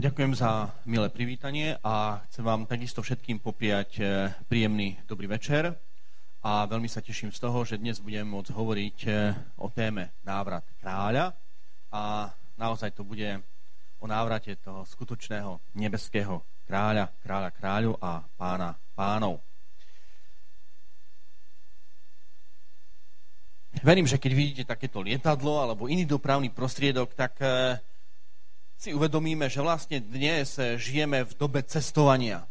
Ďakujem za milé privítanie a chcem vám takisto všetkým popriať e, príjemný dobrý večer a veľmi sa teším z toho, že dnes budem môcť hovoriť e, o téme návrat kráľa a naozaj to bude o návrate toho skutočného nebeského kráľa, kráľa kráľu a pána pánov. Verím, že keď vidíte takéto lietadlo alebo iný dopravný prostriedok, tak e, si uvedomíme, že vlastne dnes žijeme v dobe cestovania.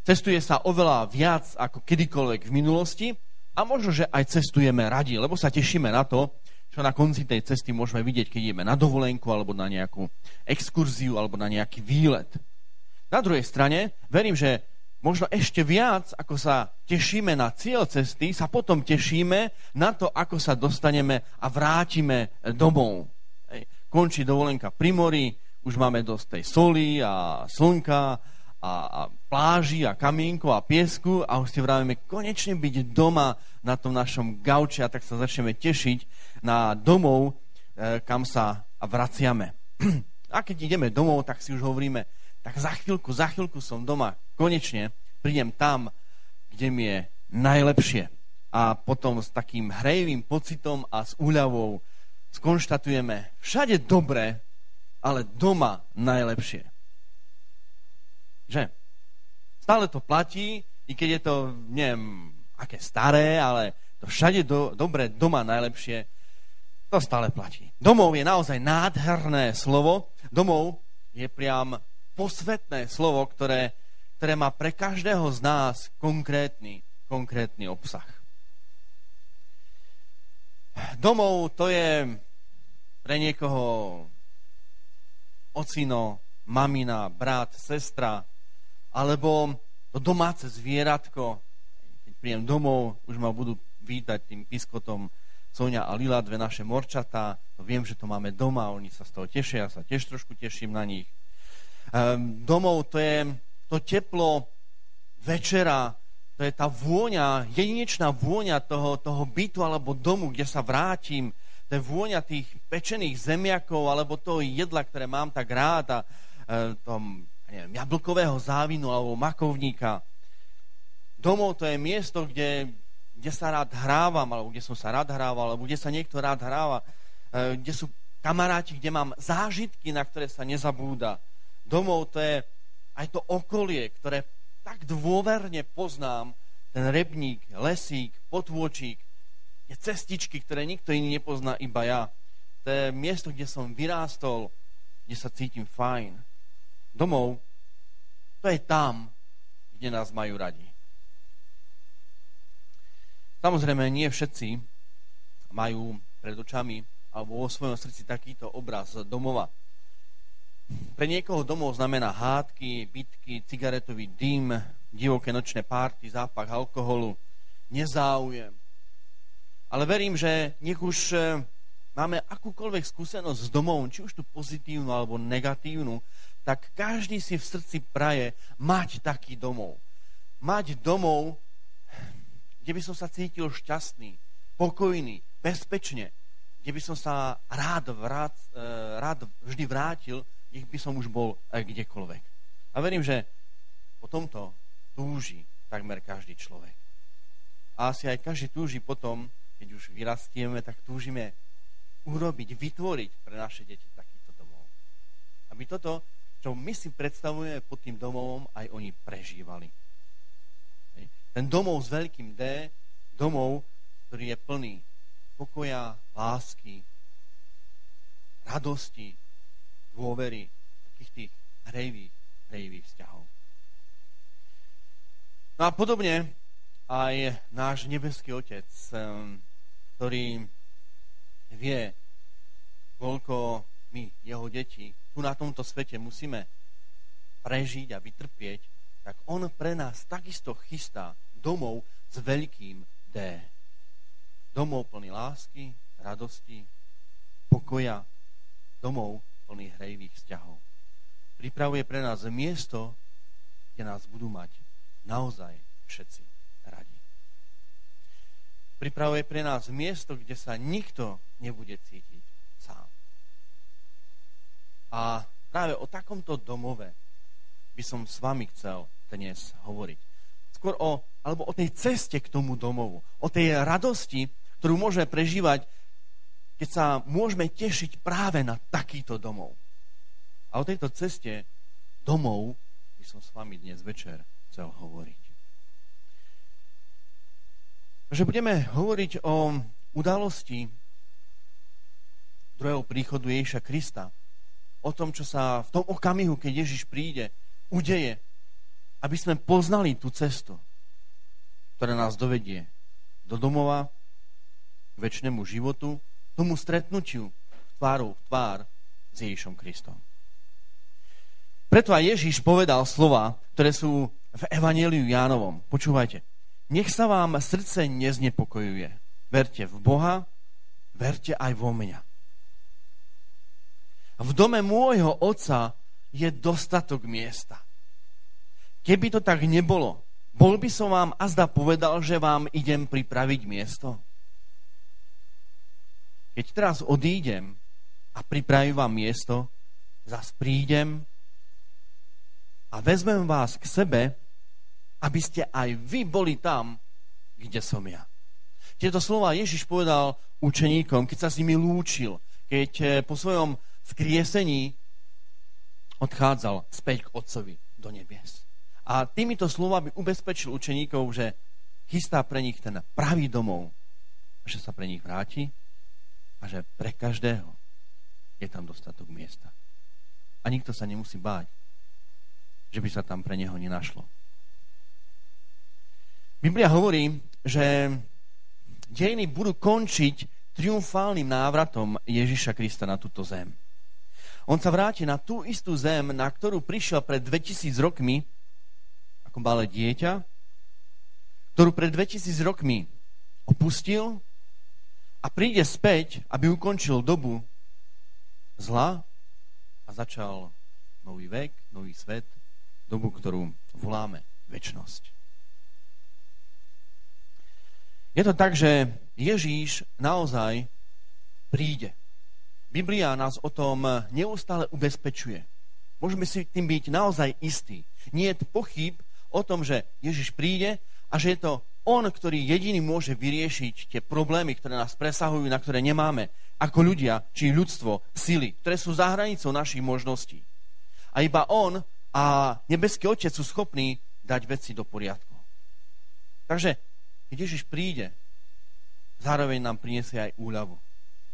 Cestuje sa oveľa viac ako kedykoľvek v minulosti a možno, že aj cestujeme radi, lebo sa tešíme na to, čo na konci tej cesty môžeme vidieť, keď ideme na dovolenku alebo na nejakú exkurziu alebo na nejaký výlet. Na druhej strane verím, že možno ešte viac, ako sa tešíme na cieľ cesty, sa potom tešíme na to, ako sa dostaneme a vrátime domov končí dovolenka pri mori, už máme dosť tej soli a slnka a, a pláži a kamínku a piesku a už si vravíme konečne byť doma na tom našom gauči a tak sa začneme tešiť na domov, e, kam sa vraciame. A keď ideme domov, tak si už hovoríme, tak za chvíľku, za chvíľku som doma, konečne prídem tam, kde mi je najlepšie. A potom s takým hrejivým pocitom a s úľavou skonštatujeme všade dobre, ale doma najlepšie. Že? Stále to platí, i keď je to, neviem, aké staré, ale to všade do, dobre, doma najlepšie, to stále platí. Domov je naozaj nádherné slovo. Domov je priam posvetné slovo, ktoré, ktoré má pre každého z nás konkrétny, konkrétny obsah. Domov to je pre niekoho ocino, mamina, brat, sestra, alebo to domáce zvieratko. Keď príjem domov, už ma budú vítať tým piskotom Sonia a Lila, dve naše morčatá. Viem, že to máme doma, oni sa z toho tešia, ja sa tiež trošku teším na nich. Um, domov to je to teplo večera, to je tá vôňa, jedinečná vôňa toho, toho bytu alebo domu, kde sa vrátim. Je vôňa tých pečených zemiakov alebo toho jedla, ktoré mám tak rád a e, tom, neviem, jablkového závinu alebo makovníka. Domov to je miesto, kde, kde sa rád hrávam, alebo kde som sa rád hrával, alebo kde sa niekto rád hráva, e, kde sú kamaráti, kde mám zážitky, na ktoré sa nezabúda. Domov to je aj to okolie, ktoré tak dôverne poznám ten rebník, lesík, potôčík, je cestičky, ktoré nikto iný nepozná, iba ja. To je miesto, kde som vyrástol, kde sa cítim fajn. Domov, to je tam, kde nás majú radi. Samozrejme, nie všetci majú pred očami alebo vo svojom srdci takýto obraz domova. Pre niekoho domov znamená hádky, bitky, cigaretový dym, divoké nočné párty, zápach alkoholu, nezáujem. Ale verím, že nech už e, máme akúkoľvek skúsenosť s domov, či už tu pozitívnu alebo negatívnu, tak každý si v srdci praje mať taký domov. Mať domov, kde by som sa cítil šťastný, pokojný, bezpečne, kde by som sa rád, vrát, e, rád vždy vrátil nech by som už bol aj kdekoľvek. A verím, že po tomto túži takmer každý človek. A asi aj každý túži potom, keď už vyrastieme, tak túžime urobiť, vytvoriť pre naše deti takýto domov. Aby toto, čo my si predstavujeme pod tým domovom, aj oni prežívali. Ten domov s veľkým D, domov, ktorý je plný pokoja, lásky, radosti, dôvery, takých tých hrejvých, hrejvých vzťahov. No a podobne aj náš nebeský Otec, ktorý vie, koľko my, jeho deti, tu na tomto svete musíme prežiť a vytrpieť, tak on pre nás takisto chystá domov s veľkým D. Domov plný lásky, radosti, pokoja, domov plný hrejvých vzťahov. Pripravuje pre nás miesto, kde nás budú mať naozaj všetci. Pripravuje pre nás miesto, kde sa nikto nebude cítiť sám. A práve o takomto domove by som s vami chcel dnes hovoriť. Skôr o, alebo o tej ceste k tomu domovu, o tej radosti, ktorú môžeme prežívať, keď sa môžeme tešiť práve na takýto domov. A o tejto ceste domov by som s vami dnes večer chcel hovoriť. Že budeme hovoriť o udalosti druhého príchodu Ježiša Krista, o tom, čo sa v tom okamihu, keď Ježiš príde, udeje, aby sme poznali tú cestu, ktorá nás dovedie do domova, k väčšnému životu, tomu stretnutiu tvárou v tvár s Ježišom Kristom. Preto aj Ježiš povedal slova, ktoré sú v Evangeliu Jánovom. Počúvajte. Nech sa vám srdce neznepokojuje. Verte v Boha, verte aj vo mňa. V dome môjho otca je dostatok miesta. Keby to tak nebolo, bol by som vám azda povedal, že vám idem pripraviť miesto. Keď teraz odídem a pripravím vám miesto, zas prídem a vezmem vás k sebe, aby ste aj vy boli tam, kde som ja. Tieto slova Ježiš povedal učeníkom, keď sa s nimi lúčil, keď eh, po svojom skriesení odchádzal späť k Otcovi do nebies. A týmito slovami ubezpečil učeníkov, že chystá pre nich ten pravý domov, že sa pre nich vráti a že pre každého je tam dostatok miesta. A nikto sa nemusí báť, že by sa tam pre neho nenašlo. Biblia hovorí, že dejiny budú končiť triumfálnym návratom Ježiša Krista na túto zem. On sa vráti na tú istú zem, na ktorú prišiel pred 2000 rokmi ako malé dieťa, ktorú pred 2000 rokmi opustil a príde späť, aby ukončil dobu zla a začal nový vek, nový svet, dobu, ktorú voláme väčnosť. Je to tak, že Ježíš naozaj príde. Biblia nás o tom neustále ubezpečuje. Môžeme si tým byť naozaj istí. Nie je pochyb o tom, že Ježiš príde a že je to on, ktorý jediný môže vyriešiť tie problémy, ktoré nás presahujú, na ktoré nemáme ako ľudia, či ľudstvo, sily, ktoré sú za hranicou našich možností. A iba on a nebeský Otec sú schopní dať veci do poriadku. Takže, keď Ježiš príde, zároveň nám priniesie aj úľavu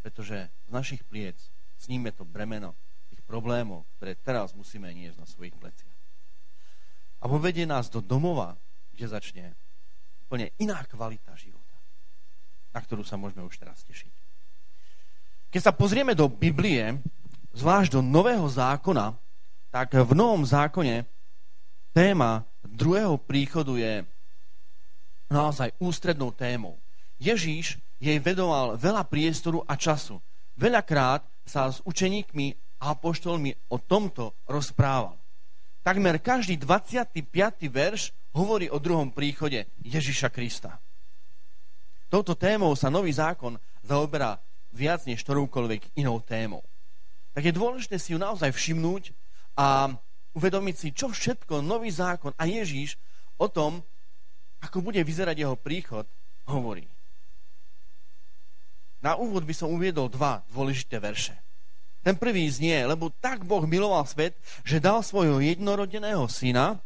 pretože z našich pliec sníme to bremeno tých problémov, ktoré teraz musíme niesť na svojich pleciach. A povedie nás do domova, kde začne úplne iná kvalita života, na ktorú sa môžeme už teraz tešiť. Keď sa pozrieme do Biblie, zvlášť do Nového zákona, tak v Novom zákone téma druhého príchodu je naozaj ústrednou témou. Ježíš jej vedoval veľa priestoru a času. Veľakrát sa s učeníkmi a apoštolmi o tomto rozprával. Takmer každý 25. verš hovorí o druhom príchode Ježiša Krista. Touto témou sa nový zákon zaoberá viac než ktoroukoľvek inou témou. Tak je dôležité si ju naozaj všimnúť a uvedomiť si, čo všetko nový zákon a Ježíš o tom, ako bude vyzerať jeho príchod, hovorí. Na úvod by som uviedol dva dôležité verše. Ten prvý znie, lebo tak Boh miloval svet, že dal svojho jednorodeného syna,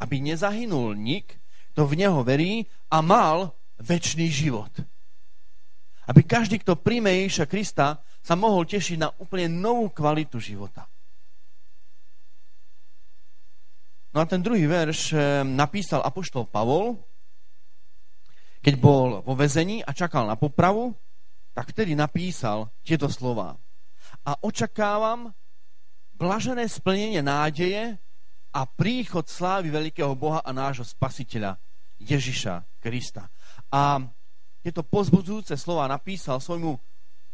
aby nezahynul nik, kto v neho verí a mal väčší život. Aby každý, kto príjme Ježiša Krista, sa mohol tešiť na úplne novú kvalitu života. No a ten druhý verš eh, napísal apoštol Pavol keď bol vo vezení a čakal na popravu, tak vtedy napísal tieto slova. A očakávam blažené splnenie nádeje a príchod slávy veľkého Boha a nášho spasiteľa Ježiša Krista. A tieto pozbudzujúce slova napísal svojmu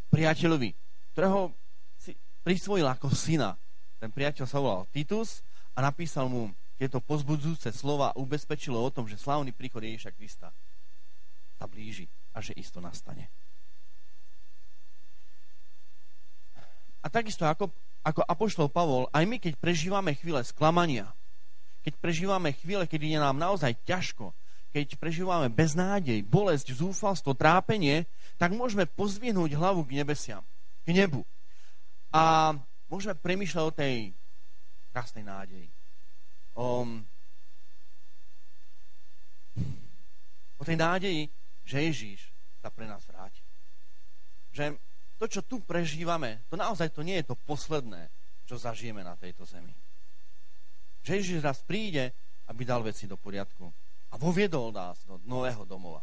priateľovi, ktorého si prisvojil ako syna. Ten priateľ sa volal Titus a napísal mu tieto pozbudzujúce slova ubezpečilo o tom, že slávny príchod Ježiša Krista sa blíži a že isto nastane. A takisto, ako, ako apoštol Pavol, aj my, keď prežívame chvíle sklamania, keď prežívame chvíle, kedy je nám naozaj ťažko, keď prežívame beznádej, bolesť, zúfalstvo, trápenie, tak môžeme pozvihnúť hlavu k nebesiam, k nebu. A môžeme premýšľať o tej krásnej nádeji. O, o tej nádeji, že Ježíš sa pre nás vráti. Že to, čo tu prežívame, to naozaj to nie je to posledné, čo zažijeme na tejto zemi. Že Ježiš raz príde, aby dal veci do poriadku. A voviedol nás do nového domova.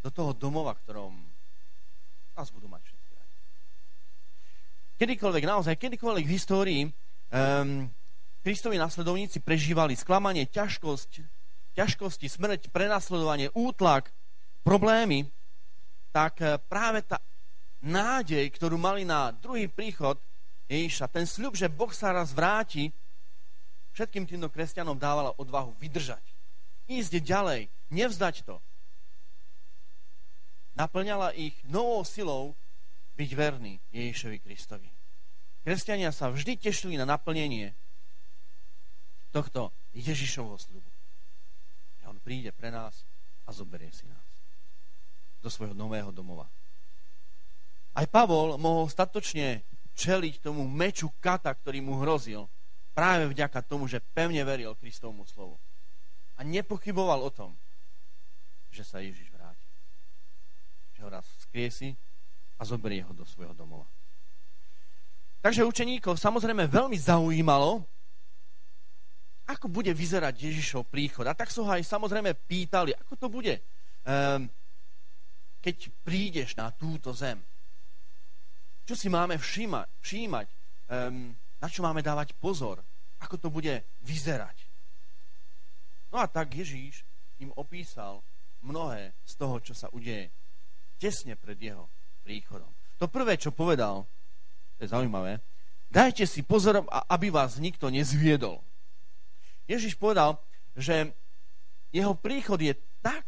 Do toho domova, ktorom nás budú mať všetci. Kedykoľvek, naozaj, kedykoľvek v histórii um, Kristovi nasledovníci prežívali sklamanie, ťažkosť, ťažkosti, smrť, prenasledovanie, útlak, problémy, tak eh, práve tá nádej, ktorú mali na druhý príchod Ježiša, ten sľub, že Boh sa raz vráti, všetkým týmto kresťanom dávala odvahu vydržať. Ísť ďalej, nevzdať to. Naplňala ich novou silou byť verný Ježišovi Kristovi. Kresťania sa vždy tešili na naplnenie tohto Ježišovho sľubu. Že on príde pre nás a zoberie si nás do svojho nového domova. Aj Pavol mohol statočne čeliť tomu meču kata, ktorý mu hrozil, práve vďaka tomu, že pevne veril Kristovmu slovu. A nepochyboval o tom, že sa Ježiš vráti. Že ho raz skriesi a zoberie ho do svojho domova. Takže učeníkov samozrejme veľmi zaujímalo, ako bude vyzerať Ježišov príchod. A tak sa so ho aj samozrejme pýtali, ako to bude, um, keď prídeš na túto zem. Čo si máme všímať, všímať um, na čo máme dávať pozor, ako to bude vyzerať. No a tak Ježíš im opísal mnohé z toho, čo sa udeje tesne pred jeho príchodom. To prvé, čo povedal, to je zaujímavé, dajte si pozor, aby vás nikto nezviedol. Ježiš povedal, že jeho príchod je tak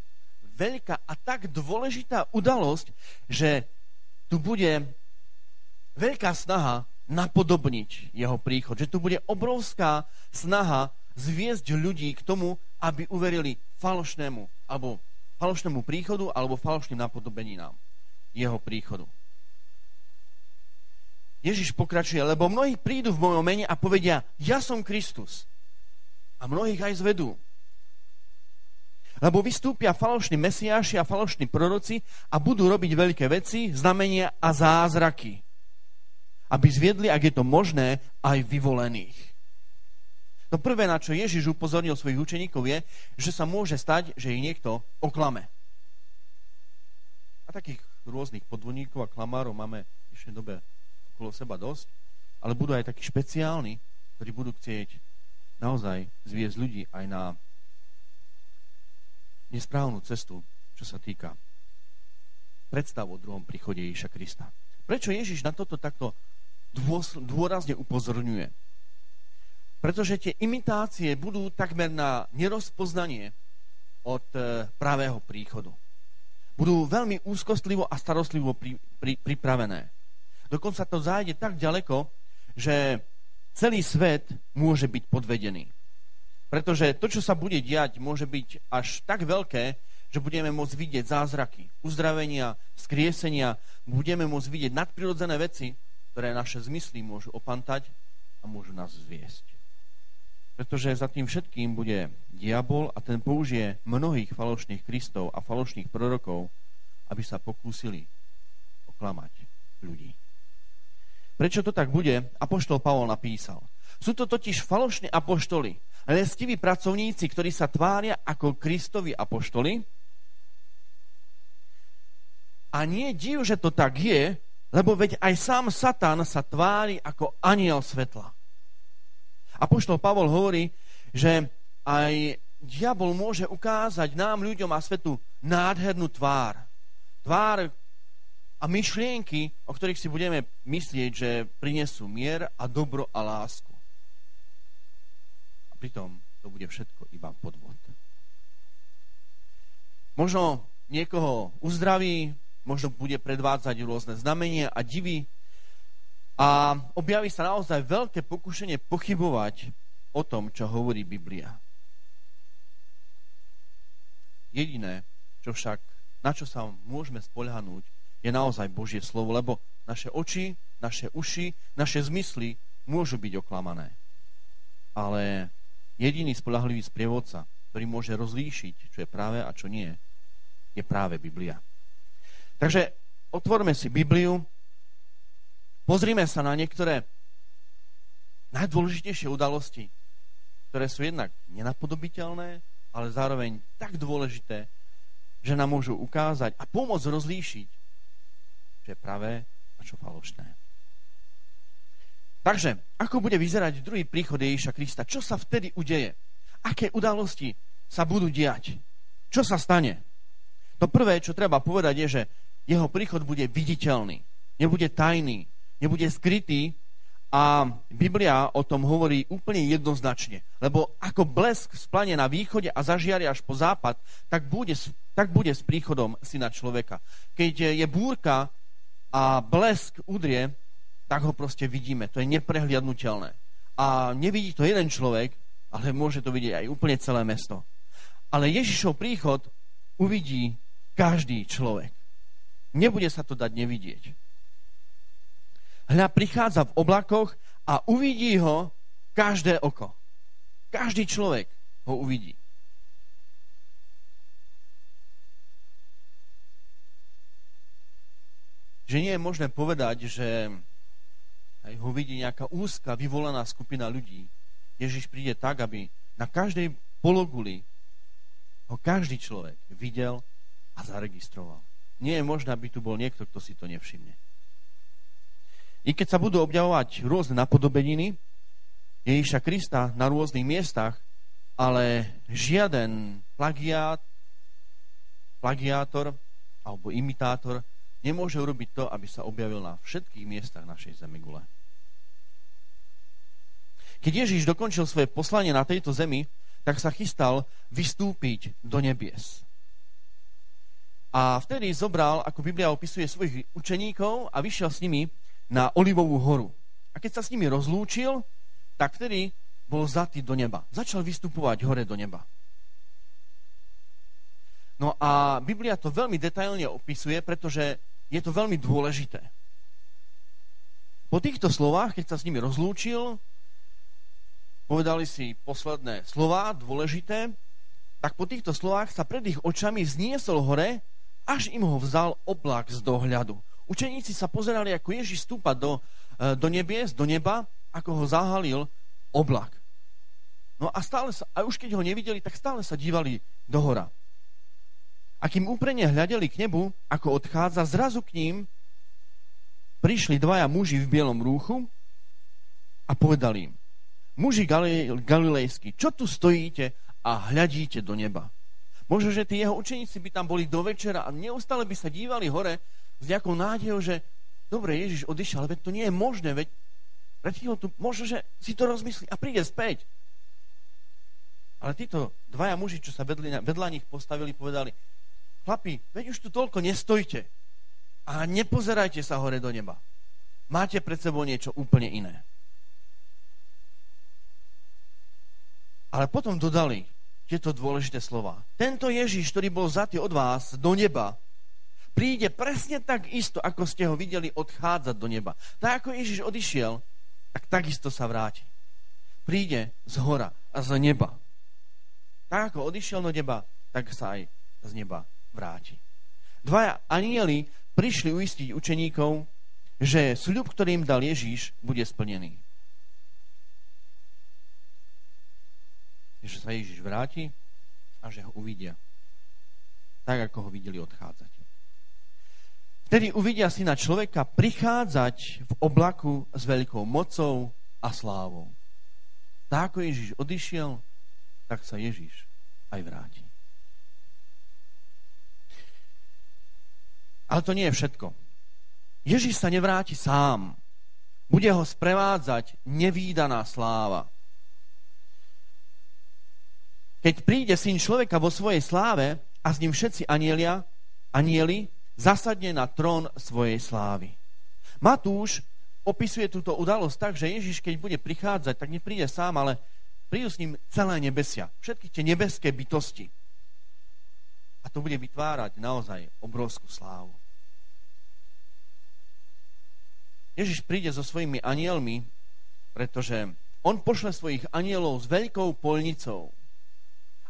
veľká a tak dôležitá udalosť, že tu bude veľká snaha napodobniť jeho príchod. Že tu bude obrovská snaha zviesť ľudí k tomu, aby uverili falošnému alebo falošnému príchodu alebo falošným napodobeninám jeho príchodu. Ježiš pokračuje, lebo mnohí prídu v mojom mene a povedia, ja som Kristus. A mnohých aj zvedú. Lebo vystúpia falošní mesiáši a falošní proroci a budú robiť veľké veci, znamenia a zázraky aby zviedli, ak je to možné, aj vyvolených. To prvé, na čo Ježiš upozornil svojich učeníkov, je, že sa môže stať, že ich niekto oklame. A takých rôznych podvodníkov a klamárov máme v dnešnej dobe okolo seba dosť, ale budú aj takí špeciálni, ktorí budú chcieť naozaj zviesť ľudí aj na nesprávnu cestu, čo sa týka predstav o druhom príchode Ježiša Krista. Prečo Ježiš na toto takto dôrazne upozorňuje. Pretože tie imitácie budú takmer na nerozpoznanie od e, pravého príchodu. Budú veľmi úzkostlivo a starostlivo pri, pri, pripravené. Dokonca to zájde tak ďaleko, že celý svet môže byť podvedený. Pretože to, čo sa bude diať, môže byť až tak veľké, že budeme môcť vidieť zázraky, uzdravenia, skriesenia, budeme môcť vidieť nadprirodzené veci, ktoré naše zmysly môžu opantať a môžu nás zviesť. Pretože za tým všetkým bude diabol a ten použije mnohých falošných kristov a falošných prorokov, aby sa pokúsili oklamať ľudí. Prečo to tak bude, apoštol Pavol napísal. Sú to totiž falošní apoštoli, lestiví pracovníci, ktorí sa tvária ako Kristovi apoštoli. A nie div, že to tak je, lebo veď aj sám Satan sa tvári ako aniel svetla. A poštol Pavol hovorí, že aj diabol môže ukázať nám, ľuďom a svetu nádhernú tvár. Tvár a myšlienky, o ktorých si budeme myslieť, že prinesú mier a dobro a lásku. A pritom to bude všetko iba podvod. Možno niekoho uzdraví, možno bude predvádzať rôzne znamenia a divy, A objaví sa naozaj veľké pokušenie pochybovať o tom, čo hovorí Biblia. Jediné, čo však, na čo sa môžeme spoľahnúť, je naozaj Božie slovo, lebo naše oči, naše uši, naše zmysly môžu byť oklamané. Ale jediný spolahlivý sprievodca, ktorý môže rozlíšiť, čo je práve a čo nie, je práve Biblia. Takže otvorme si Bibliu, pozrime sa na niektoré najdôležitejšie udalosti, ktoré sú jednak nenapodobiteľné, ale zároveň tak dôležité, že nám môžu ukázať a pomôcť rozlíšiť, čo je pravé a čo falošné. Takže, ako bude vyzerať druhý príchod Ježíša Krista? Čo sa vtedy udeje? Aké udalosti sa budú diať? Čo sa stane? To prvé, čo treba povedať, je, že jeho príchod bude viditeľný, nebude tajný, nebude skrytý a Biblia o tom hovorí úplne jednoznačne. Lebo ako blesk splane na východe a zažiari až po západ, tak bude, tak bude s príchodom syna človeka. Keď je búrka a blesk udrie, tak ho proste vidíme. To je neprehliadnutelné. A nevidí to jeden človek, ale môže to vidieť aj úplne celé mesto. Ale Ježišov príchod uvidí každý človek. Nebude sa to dať nevidieť. Hľa prichádza v oblakoch a uvidí ho každé oko. Každý človek ho uvidí. Že nie je možné povedať, že aj ho vidí nejaká úzka, vyvolaná skupina ľudí. Ježiš príde tak, aby na každej pologuli ho každý človek videl a zaregistroval. Nie je možné, aby tu bol niekto, kto si to nevšimne. I keď sa budú objavovať rôzne napodobeniny Ježíša Krista na rôznych miestach, ale žiaden plagiát, plagiátor alebo imitátor nemôže urobiť to, aby sa objavil na všetkých miestach našej zemegule. Keď Ježíš dokončil svoje poslanie na tejto zemi, tak sa chystal vystúpiť do nebies. A vtedy zobral, ako Biblia opisuje svojich učeníkov a vyšiel s nimi na Olivovú horu. A keď sa s nimi rozlúčil, tak vtedy bol zatý do neba. Začal vystupovať hore do neba. No a Biblia to veľmi detailne opisuje, pretože je to veľmi dôležité. Po týchto slovách, keď sa s nimi rozlúčil, povedali si posledné slova, dôležité, tak po týchto slovách sa pred ich očami zniesol hore až im ho vzal oblak z dohľadu. Učeníci sa pozerali, ako Ježiš stúpa do, e, do nebies, do neba, ako ho zahalil oblak. No a stále sa, a už keď ho nevideli, tak stále sa dívali do hora. A kým úprene hľadeli k nebu, ako odchádza, zrazu k ním prišli dvaja muži v bielom rúchu a povedali im, muži galilejskí, čo tu stojíte a hľadíte do neba? Možno, že tí jeho učeníci by tam boli do večera a neustále by sa dívali hore s nejakou nádejou, že dobre, Ježiš odišiel, ale veď to nie je možné, veď pred tu, možno, že si to rozmyslí a príde späť. Ale títo dvaja muži, čo sa vedli, vedľa nich postavili, povedali, chlapi, veď už tu toľko nestojte a nepozerajte sa hore do neba. Máte pred sebou niečo úplne iné. Ale potom dodali, tieto dôležité slova. Tento Ježiš, ktorý bol zatý od vás do neba, príde presne tak isto, ako ste ho videli odchádzať do neba. Tak ako Ježiš odišiel, tak takisto sa vráti. Príde z hora a z neba. Tak ako odišiel do neba, tak sa aj z neba vráti. Dvaja anieli prišli uistiť učeníkov, že sľub, ktorý im dal Ježíš, bude splnený. že sa Ježiš vráti a že ho uvidia. Tak, ako ho videli odchádzať. Vtedy uvidia syna človeka prichádzať v oblaku s veľkou mocou a slávou. Tak, ako Ježiš odišiel, tak sa Ježiš aj vráti. Ale to nie je všetko. Ježiš sa nevráti sám. Bude ho sprevádzať nevýdaná sláva. Keď príde syn človeka vo svojej sláve a s ním všetci anielia, anieli, zasadne na trón svojej slávy. Matúš opisuje túto udalosť tak, že Ježiš, keď bude prichádzať, tak nepríde sám, ale prídu s ním celé nebesia. Všetky tie nebeské bytosti. A to bude vytvárať naozaj obrovskú slávu. Ježiš príde so svojimi anielmi, pretože on pošle svojich anielov s veľkou polnicou.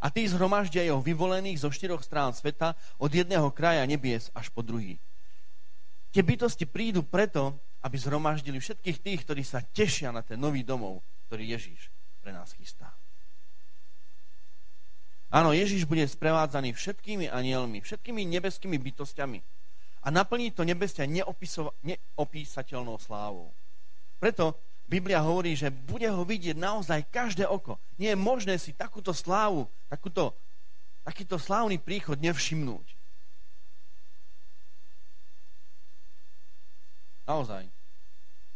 A tí zhromaždia jeho vyvolených zo štyroch strán sveta od jedného kraja nebies až po druhý. Tie bytosti prídu preto, aby zhromaždili všetkých tých, ktorí sa tešia na ten nový domov, ktorý Ježiš pre nás chystá. Áno, Ježiš bude sprevádzaný všetkými anielmi, všetkými nebeskými bytostiami a naplní to nebesia neopísateľnou slávou. Preto Biblia hovorí, že bude ho vidieť naozaj každé oko. Nie je možné si takúto slávu, takúto, takýto slávny príchod nevšimnúť. Naozaj.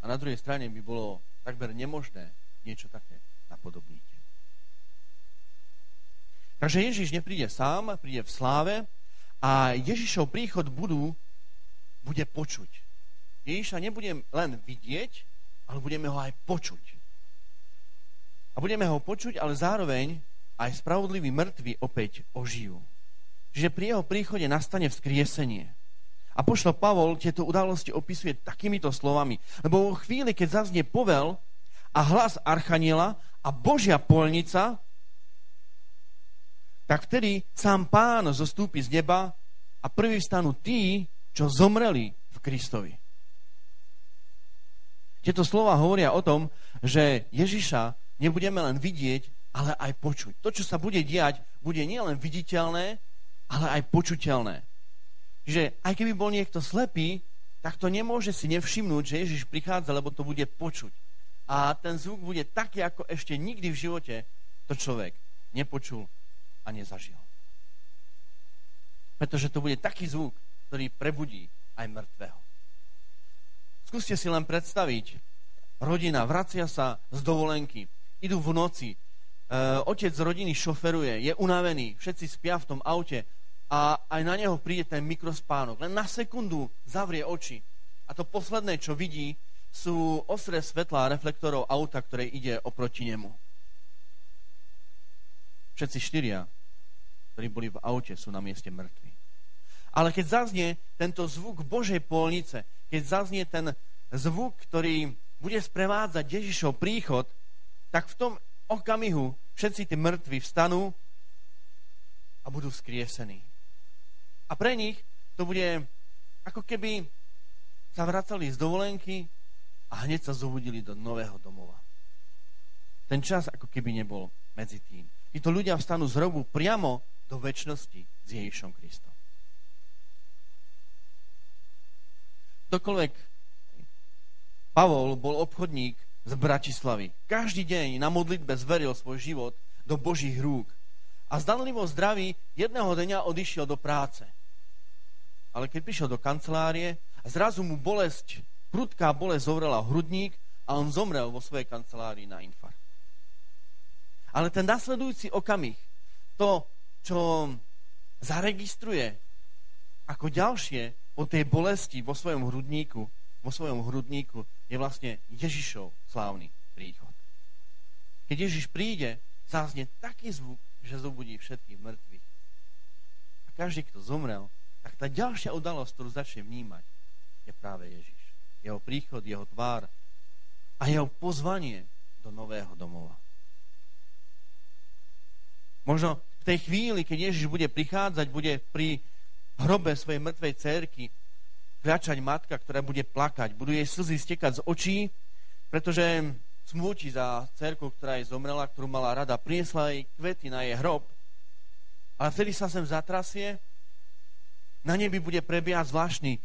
A na druhej strane by bolo takmer nemožné niečo také napodobniť. Takže Ježiš nepríde sám, príde v sláve a Ježišov príchod budú bude počuť. Ježiša nebudem len vidieť, ale budeme ho aj počuť. A budeme ho počuť, ale zároveň aj spravodliví mŕtvi opäť ožijú. Čiže pri jeho príchode nastane vzkriesenie. A pošlo Pavol tieto udalosti opisuje takýmito slovami. Lebo vo chvíli, keď zaznie povel a hlas Archaniela a Božia polnica, tak vtedy sám pán zostúpi z neba a prvý vstanú tí, čo zomreli v Kristovi. Tieto slova hovoria o tom, že Ježiša nebudeme len vidieť, ale aj počuť. To, čo sa bude diať, bude nielen viditeľné, ale aj počuteľné. Čiže aj keby bol niekto slepý, tak to nemôže si nevšimnúť, že Ježiš prichádza, lebo to bude počuť. A ten zvuk bude taký, ako ešte nikdy v živote to človek nepočul a nezažil. Pretože to bude taký zvuk, ktorý prebudí aj mŕtvého. Skúste si len predstaviť, rodina vracia sa z dovolenky, idú v noci, e, otec z rodiny šoferuje, je unavený, všetci spia v tom aute a aj na neho príde ten mikrospánok. Len na sekundu zavrie oči a to posledné, čo vidí, sú ostré svetlá reflektorov auta, ktoré ide oproti nemu. Všetci štyria, ktorí boli v aute, sú na mieste mŕtvi. Ale keď zaznie tento zvuk Božej polnice, keď zaznie ten zvuk, ktorý bude sprevádzať Ježišov príchod, tak v tom okamihu všetci tí mŕtvi vstanú a budú vzkriesení. A pre nich to bude ako keby sa vracali z dovolenky a hneď sa zobudili do nového domova. Ten čas ako keby nebol medzi tým. Títo ľudia vstanú z hrobu priamo do väčšnosti s Ježišom Kristom. Ktokoľvek Pavol bol obchodník z Bratislavy. Každý deň na modlitbe zveril svoj život do Božích rúk. A zdanlivo zdravý jedného dňa odišiel do práce. Ale keď prišiel do kancelárie, zrazu mu bolesť, prudká bolesť zovrela hrudník a on zomrel vo svojej kancelárii na infarkt. Ale ten nasledujúci okamih, to, čo zaregistruje ako ďalšie, po tej bolesti vo svojom hrudníku, vo svojom hrudníku je vlastne Ježišov slávny príchod. Keď Ježiš príde, záznie taký zvuk, že zobudí všetkých mŕtvych. A každý, kto zomrel, tak tá ďalšia udalosť, ktorú začne vnímať, je práve Ježiš. Jeho príchod, jeho tvár a jeho pozvanie do nového domova. Možno v tej chvíli, keď Ježiš bude prichádzať, bude pri hrobe svojej mŕtvej cerky kľačať matka, ktorá bude plakať. Budú jej slzy stekať z očí, pretože smúti za cerku, ktorá jej zomrela, ktorú mala rada. Priniesla jej kvety na jej hrob. Ale vtedy sa sem zatrasie, na nebi bude prebiehať zvláštny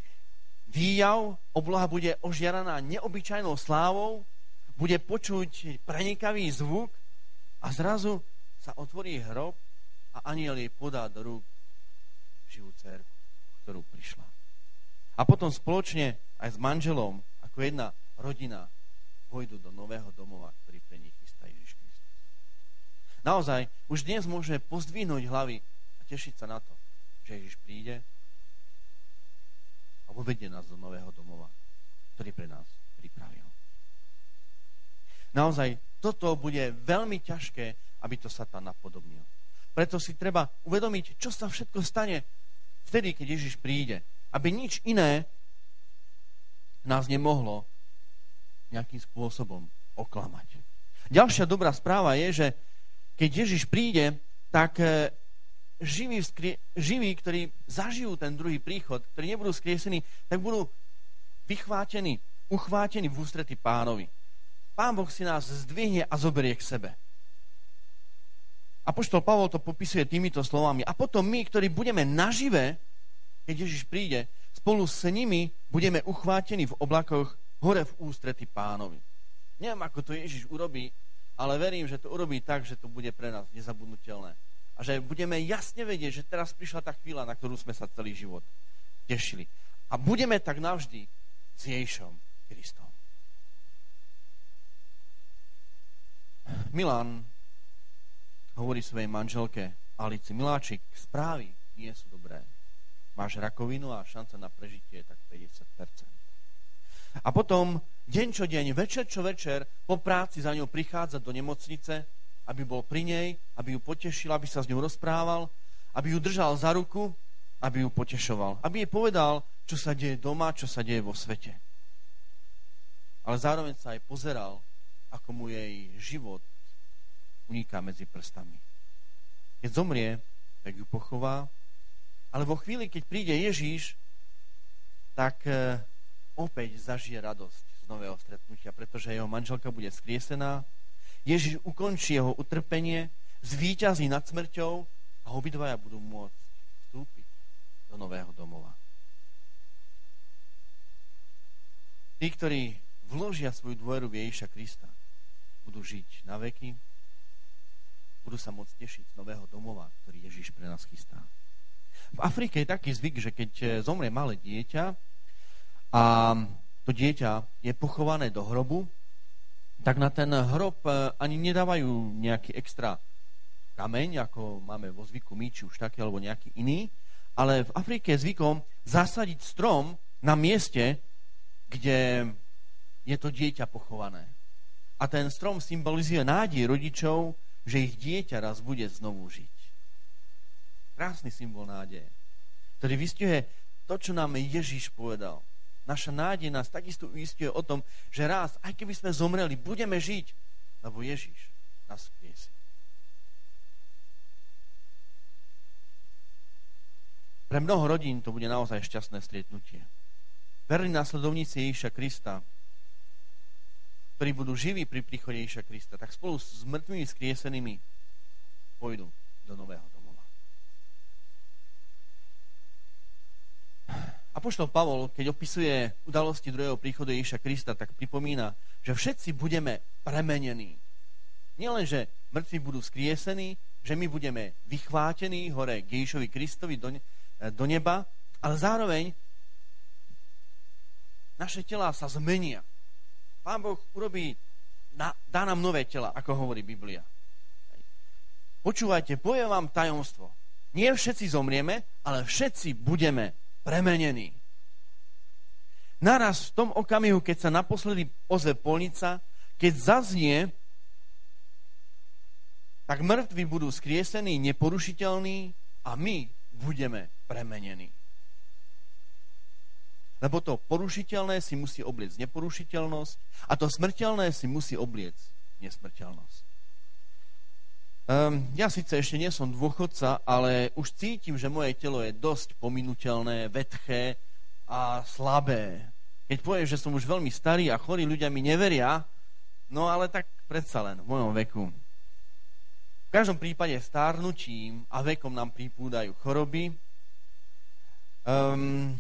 výjav, obloha bude ožiaraná neobyčajnou slávou, bude počuť prenikavý zvuk a zrazu sa otvorí hrob a aniel jej podá do rúk ktorú prišla. A potom spoločne aj s manželom, ako jedna rodina, vojdu do nového domova, ktorý pre nich chystá Ježiš Kristus. Naozaj, už dnes môžeme pozdvihnúť hlavy a tešiť sa na to, že Ježiš príde a uvedie nás do nového domova, ktorý pre nás pripravil. Naozaj, toto bude veľmi ťažké, aby to Satan napodobnil. Preto si treba uvedomiť, čo sa všetko stane vtedy, keď Ježiš príde. Aby nič iné nás nemohlo nejakým spôsobom oklamať. Ďalšia dobrá správa je, že keď Ježiš príde, tak e, živí, živí, ktorí zažijú ten druhý príchod, ktorí nebudú skriesení, tak budú vychvátení, uchvátení v ústrety pánovi. Pán Boh si nás zdvihne a zoberie k sebe. Apoštol Pavol to popisuje týmito slovami. A potom my, ktorí budeme nažive, keď Ježiš príde, spolu s nimi budeme uchvátení v oblakoch hore v ústrety pánovi. Neviem, ako to Ježiš urobí, ale verím, že to urobí tak, že to bude pre nás nezabudnutelné. A že budeme jasne vedieť, že teraz prišla tá chvíľa, na ktorú sme sa celý život tešili. A budeme tak navždy s Ježišom Kristom. Milan hovorí svojej manželke Alici, miláčik, správy nie sú dobré. Máš rakovinu a šanca na prežitie je tak 50%. A potom deň čo deň, večer čo večer, po práci za ňou prichádza do nemocnice, aby bol pri nej, aby ju potešil, aby sa s ňou rozprával, aby ju držal za ruku, aby ju potešoval. Aby jej povedal, čo sa deje doma, čo sa deje vo svete. Ale zároveň sa aj pozeral, ako mu jej život uniká medzi prstami. Keď zomrie, tak ju pochová, ale vo chvíli, keď príde Ježíš, tak e, opäť zažije radosť z nového stretnutia, pretože jeho manželka bude skriesená, Ježíš ukončí jeho utrpenie, zvíťazí nad smrťou a obidvaja budú môcť vstúpiť do nového domova. Tí, ktorí vložia svoju dôveru v Ježiša Krista, budú žiť na veky, budú sa môcť tešiť z nového domova, ktorý Ježiš pre nás chystá. V Afrike je taký zvyk, že keď eh, zomrie malé dieťa a to dieťa je pochované do hrobu, tak na ten hrob eh, ani nedávajú nejaký extra kameň, ako máme vo zvyku my, či už taký, alebo nejaký iný, ale v Afrike je zvykom zasadiť strom na mieste, kde je to dieťa pochované. A ten strom symbolizuje nádej rodičov, že ich dieťa raz bude znovu žiť. Krásny symbol nádeje, ktorý vystihuje to, čo nám Ježíš povedal. Naša nádej nás takisto uistuje o tom, že raz, aj keby sme zomreli, budeme žiť, lebo Ježíš nás skriesi. Pre mnoho rodín to bude naozaj šťastné stretnutie. Verní následovníci Ježíša Krista ktorí budú živí pri príchode Ježiša Krista, tak spolu s mŕtvými skriesenými pôjdu do nového domova. Apoštol Pavol, keď opisuje udalosti druhého príchodu Ježiša Krista, tak pripomína, že všetci budeme premenení. Nielen, že mŕtvi budú skriesení, že my budeme vychvátení hore k Ježišovi Kristovi do, do neba, ale zároveň naše telá sa zmenia. Pán Boh urobí, dá nám nové tela, ako hovorí Biblia. Počúvajte, poviem vám tajomstvo. Nie všetci zomrieme, ale všetci budeme premenení. Naraz v tom okamihu, keď sa naposledy ozve polnica, keď zaznie, tak mŕtvi budú skriesení, neporušiteľní a my budeme premenení. Lebo to porušiteľné si musí obliecť neporušiteľnosť a to smrteľné si musí obliecť nesmrteľnosť. Um, ja síce ešte nie som dôchodca, ale už cítim, že moje telo je dosť pominuteľné, vetché a slabé. Keď poviem, že som už veľmi starý a chorí ľudia mi neveria, no ale tak predsa len v mojom veku. V každom prípade stárnutím a vekom nám pripúdajú choroby. Um,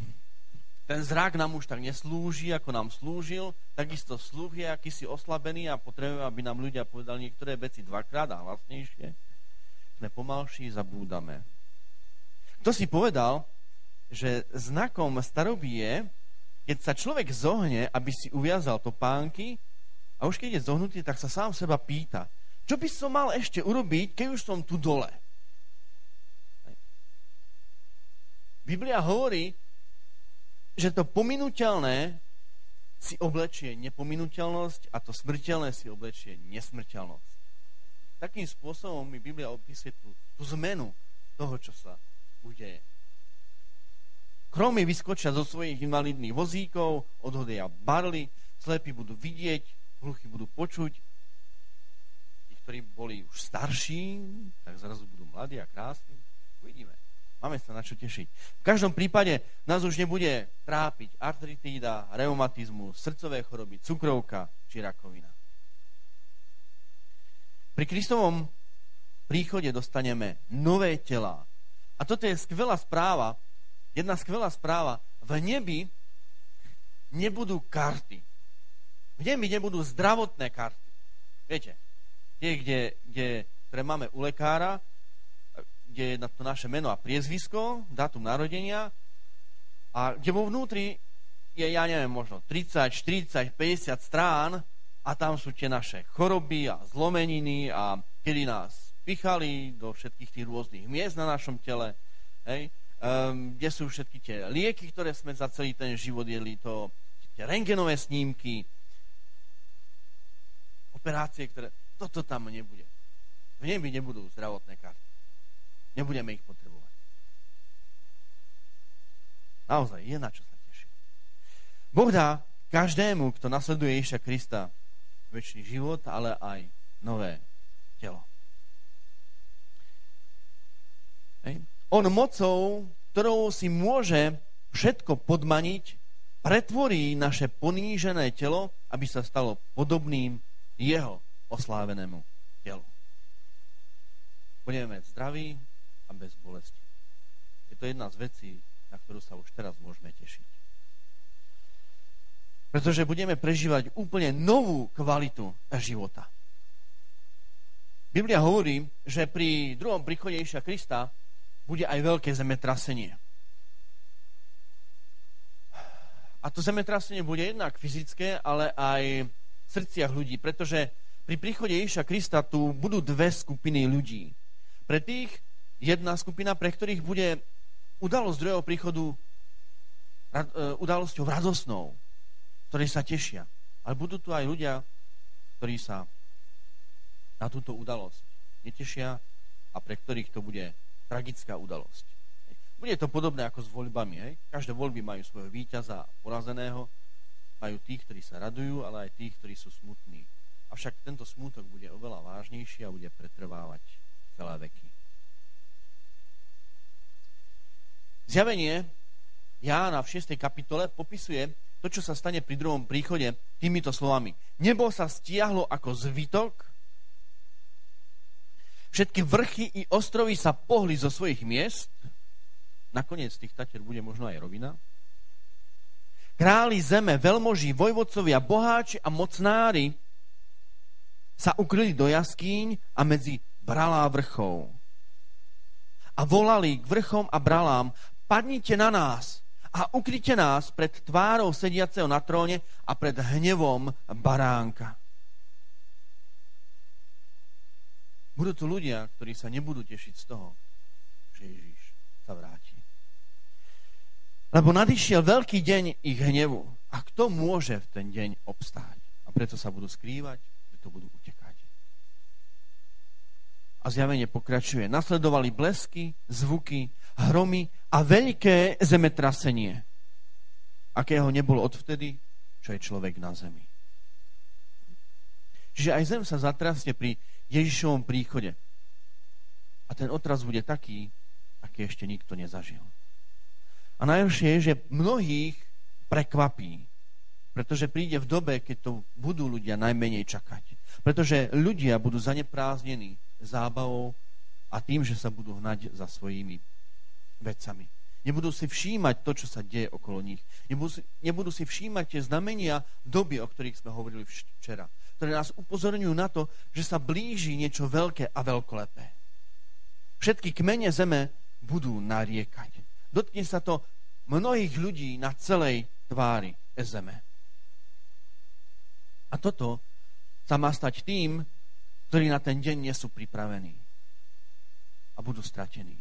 ten zrak nám už tak neslúži, ako nám slúžil, takisto sluch je akýsi oslabený a potrebujeme, aby nám ľudia povedali niektoré veci dvakrát a hlasnejšie. Sme pomalší, zabúdame. Kto si povedal, že znakom staroby je, keď sa človek zohne, aby si uviazal topánky a už keď je zohnutý, tak sa sám seba pýta, čo by som mal ešte urobiť, keď už som tu dole. Biblia hovorí, že to pominuteľné si oblečie nepominuteľnosť a to smrteľné si oblečie nesmrteľnosť. Takým spôsobom mi Biblia opisuje tú, tú zmenu toho, čo sa udeje. Kromy vyskočia zo svojich invalidných vozíkov, odhodia barly, slepí budú vidieť, hluchy budú počuť, tí, ktorí boli už starší, tak zrazu budú mladí a krásni. Uvidíme. Máme sa na čo tešiť. V každom prípade nás už nebude trápiť artritída, reumatizmus, srdcové choroby, cukrovka či rakovina. Pri Kristovom príchode dostaneme nové tela. A toto je skvelá správa, jedna skvelá správa. V nebi nebudú karty. V nebi nebudú zdravotné karty. Viete, tie, kde, kde, ktoré máme u lekára, kde je na to naše meno a priezvisko, dátum narodenia a kde vo vnútri je, ja neviem, možno 30, 40, 50 strán a tam sú tie naše choroby a zlomeniny a kedy nás pichali do všetkých tých rôznych miest na našom tele, hej, um, kde sú všetky tie lieky, ktoré sme za celý ten život jedli, to, tie rengenové snímky, operácie, ktoré... Toto tam nebude. V nebi nebudú zdravotné karty. Nebudeme ich potrebovať. Naozaj, je na čo sa tešiť. Boh dá každému, kto nasleduje Ježiša Krista, väčší život, ale aj nové telo. Hej. On mocou, ktorou si môže všetko podmaniť, pretvorí naše ponížené telo, aby sa stalo podobným jeho oslávenému telu. Budeme zdraví, a bez bolesti. Je to jedna z vecí, na ktorú sa už teraz môžeme tešiť. Pretože budeme prežívať úplne novú kvalitu života. Biblia hovorí, že pri druhom príchode Ježiša Krista bude aj veľké zemetrasenie. A to zemetrasenie bude jednak fyzické, ale aj v srdciach ľudí, pretože pri príchode Ježiša Krista tu budú dve skupiny ľudí. Pre tých, jedna skupina, pre ktorých bude udalosť druhého príchodu e, udalosťou radosnou, ktorej sa tešia. Ale budú tu aj ľudia, ktorí sa na túto udalosť netešia a pre ktorých to bude tragická udalosť. Bude to podobné ako s voľbami. Hej? Každé voľby majú svojho víťaza a porazeného, majú tých, ktorí sa radujú, ale aj tých, ktorí sú smutní. Avšak tento smútok bude oveľa vážnejší a bude pretrvávať celé veky. Zjavenie Jána v 6. kapitole popisuje to, čo sa stane pri druhom príchode týmito slovami. Nebo sa stiahlo ako zvytok, všetky vrchy i ostrovy sa pohli zo svojich miest, nakoniec tých tatier bude možno aj rovina, králi zeme, veľmoží, vojvodcovia, boháči a mocnári sa ukryli do jaskýň a medzi bralá vrchov. A volali k vrchom a bralám, padnite na nás a ukryte nás pred tvárou sediaceho na tróne a pred hnevom baránka. Budú tu ľudia, ktorí sa nebudú tešiť z toho, že Ježíš sa vráti. Lebo nadišiel veľký deň ich hnevu. A kto môže v ten deň obstáť? A preto sa budú skrývať, preto budú utekať. A zjavenie pokračuje. Nasledovali blesky, zvuky, hromy a veľké zemetrasenie, akého nebolo odvtedy, čo je človek na zemi. Čiže aj zem sa zatrasne pri Ježišovom príchode. A ten otras bude taký, aký ešte nikto nezažil. A najhoršie je, že mnohých prekvapí, pretože príde v dobe, keď to budú ľudia najmenej čakať. Pretože ľudia budú zaneprázdnení zábavou a tým, že sa budú hnať za svojimi vecami. Nebudú si všímať to, čo sa deje okolo nich. Nebudú si, nebudú si všímať tie znamenia doby, o ktorých sme hovorili včera, ktoré nás upozorňujú na to, že sa blíži niečo veľké a veľkolepé. Všetky kmene zeme budú nariekať. Dotkne sa to mnohých ľudí na celej tvári zeme. A toto sa má stať tým, ktorí na ten deň nie sú pripravení a budú stratení.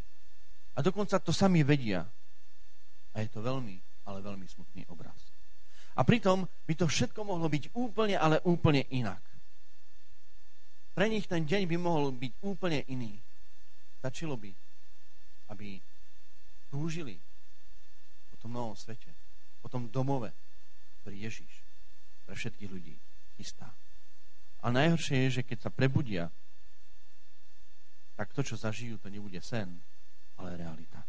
A dokonca to sami vedia. A je to veľmi, ale veľmi smutný obraz. A pritom by to všetko mohlo byť úplne, ale úplne inak. Pre nich ten deň by mohol byť úplne iný. Stačilo by, aby túžili po tom novom svete, po tom domove, ktorý Ježiš pre všetkých ľudí chystá. A najhoršie je, že keď sa prebudia, tak to, čo zažijú, to nebude sen, ale realita.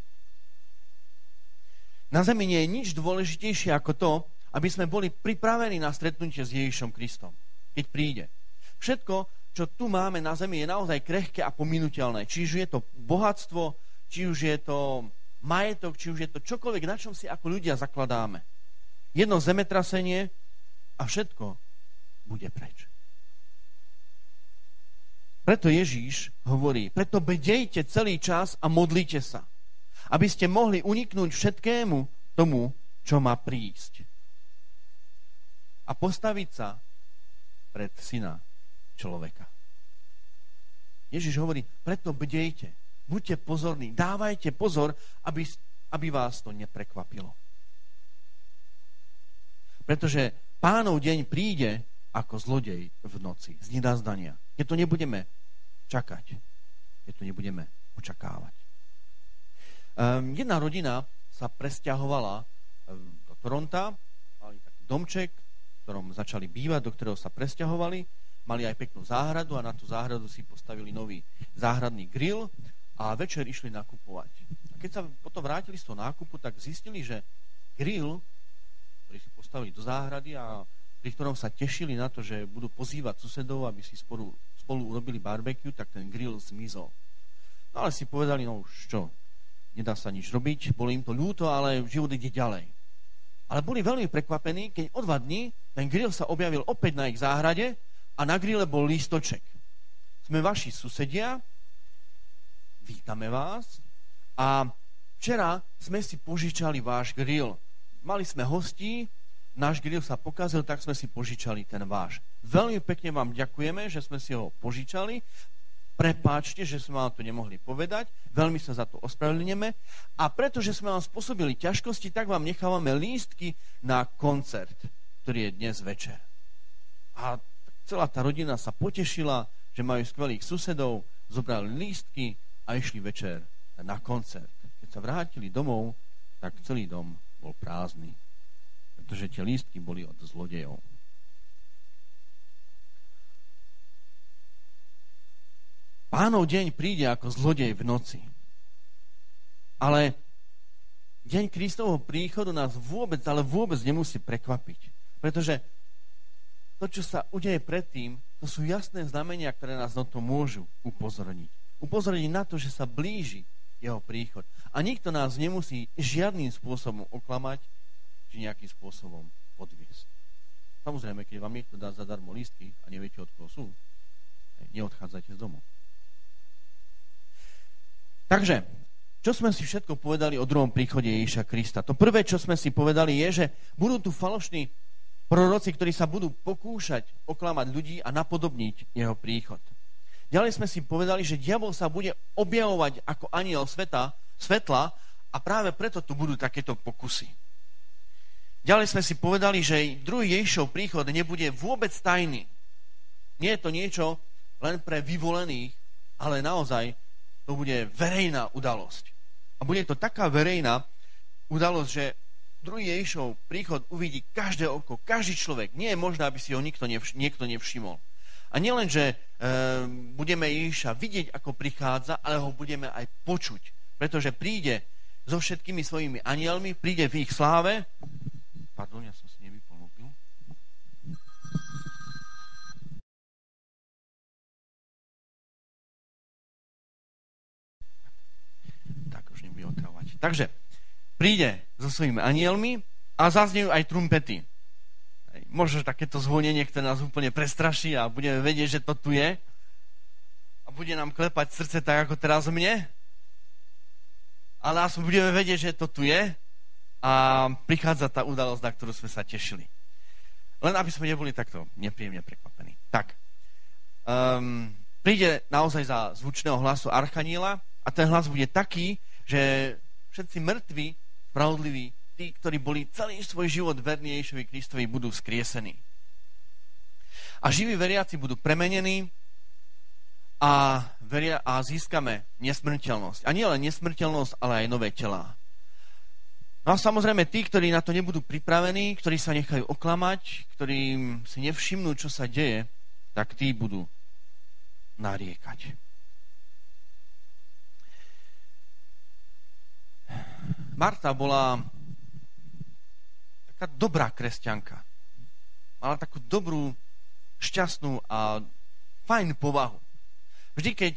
Na zemi nie je nič dôležitejšie ako to, aby sme boli pripravení na stretnutie s Ježišom Kristom, keď príde. Všetko, čo tu máme na zemi, je naozaj krehké a pominuteľné. Či už je to bohatstvo, či už je to majetok, či už je to čokoľvek, na čom si ako ľudia zakladáme. Jedno zemetrasenie a všetko bude preč. Preto Ježíš hovorí, preto bedejte celý čas a modlite sa aby ste mohli uniknúť všetkému tomu, čo má prísť. A postaviť sa pred syna človeka. Ježiš hovorí, preto bdejte, buďte pozorní, dávajte pozor, aby, aby vás to neprekvapilo. Pretože pánov deň príde ako zlodej v noci, z nedazdania. Keď to nebudeme čakať, keď to nebudeme očakávať. Um, jedna rodina sa presťahovala um, do Toronta, mali taký domček, v ktorom začali bývať, do ktorého sa presťahovali, mali aj peknú záhradu a na tú záhradu si postavili nový záhradný grill a večer išli nakupovať. A keď sa potom vrátili z toho nákupu, tak zistili, že grill, ktorý si postavili do záhrady a pri ktorom sa tešili na to, že budú pozývať susedov, aby si spolu, spolu urobili barbecue, tak ten grill zmizol. No ale si povedali, no už čo, nedá sa nič robiť, bolo im to ľúto, ale život ide ďalej. Ale boli veľmi prekvapení, keď o dva dní ten grill sa objavil opäť na ich záhrade a na grille bol lístoček. Sme vaši susedia, vítame vás a včera sme si požičali váš grill. Mali sme hostí, náš grill sa pokazil, tak sme si požičali ten váš. Veľmi pekne vám ďakujeme, že sme si ho požičali prepáčte, že sme vám to nemohli povedať, veľmi sa za to ospravedlňujeme a pretože sme vám spôsobili ťažkosti, tak vám nechávame lístky na koncert, ktorý je dnes večer. A celá tá rodina sa potešila, že majú skvelých susedov, zobrali lístky a išli večer na koncert. Keď sa vrátili domov, tak celý dom bol prázdny, pretože tie lístky boli od zlodejov. Pánov deň príde ako zlodej v noci. Ale deň Kristovho príchodu nás vôbec, ale vôbec nemusí prekvapiť. Pretože to, čo sa udeje predtým, to sú jasné znamenia, ktoré nás na to môžu upozorniť. Upozorniť na to, že sa blíži jeho príchod. A nikto nás nemusí žiadnym spôsobom oklamať, či nejakým spôsobom podviesť. Samozrejme, keď vám niekto dá zadarmo lístky a neviete, od koho sú, neodchádzajte z domu. Takže, čo sme si všetko povedali o druhom príchode Ježiša Krista? To prvé, čo sme si povedali, je, že budú tu falošní proroci, ktorí sa budú pokúšať oklamať ľudí a napodobniť jeho príchod. Ďalej sme si povedali, že diabol sa bude objavovať ako aniel sveta, svetla a práve preto tu budú takéto pokusy. Ďalej sme si povedali, že druhý Ježišov príchod nebude vôbec tajný. Nie je to niečo len pre vyvolených, ale naozaj to bude verejná udalosť. A bude to taká verejná udalosť, že druhý Ježišov príchod uvidí každé oko, každý človek. Nie je možné, aby si ho nikto nevš- niekto nevšimol. A nielen, že e, budeme Ježiša vidieť, ako prichádza, ale ho budeme aj počuť. Pretože príde so všetkými svojimi anielmi, príde v ich sláve. Pardon, ja som si nevypol mobil. Takže príde so svojimi anielmi a zaznejú aj trumpety. Možno takéto zvonenie, ktoré nás úplne prestraší a budeme vedieť, že to tu je a bude nám klepať srdce tak, ako teraz mne. Ale aspoň budeme vedieť, že to tu je a prichádza tá udalosť, na ktorú sme sa tešili. Len aby sme neboli takto nepríjemne prekvapení. Tak, um, príde naozaj za zvučného hlasu Archaniela a ten hlas bude taký, že všetci mŕtvi, spravodliví, tí, ktorí boli celý svoj život verní Ježišovi Kristovi, budú skriesení. A živí veriaci budú premenení a, veria, a získame nesmrteľnosť. A nie len nesmrteľnosť, ale aj nové telá. No a samozrejme tí, ktorí na to nebudú pripravení, ktorí sa nechajú oklamať, ktorí si nevšimnú, čo sa deje, tak tí budú nariekať. Marta bola taká dobrá kresťanka. Mala takú dobrú, šťastnú a fajn povahu. Vždy, keď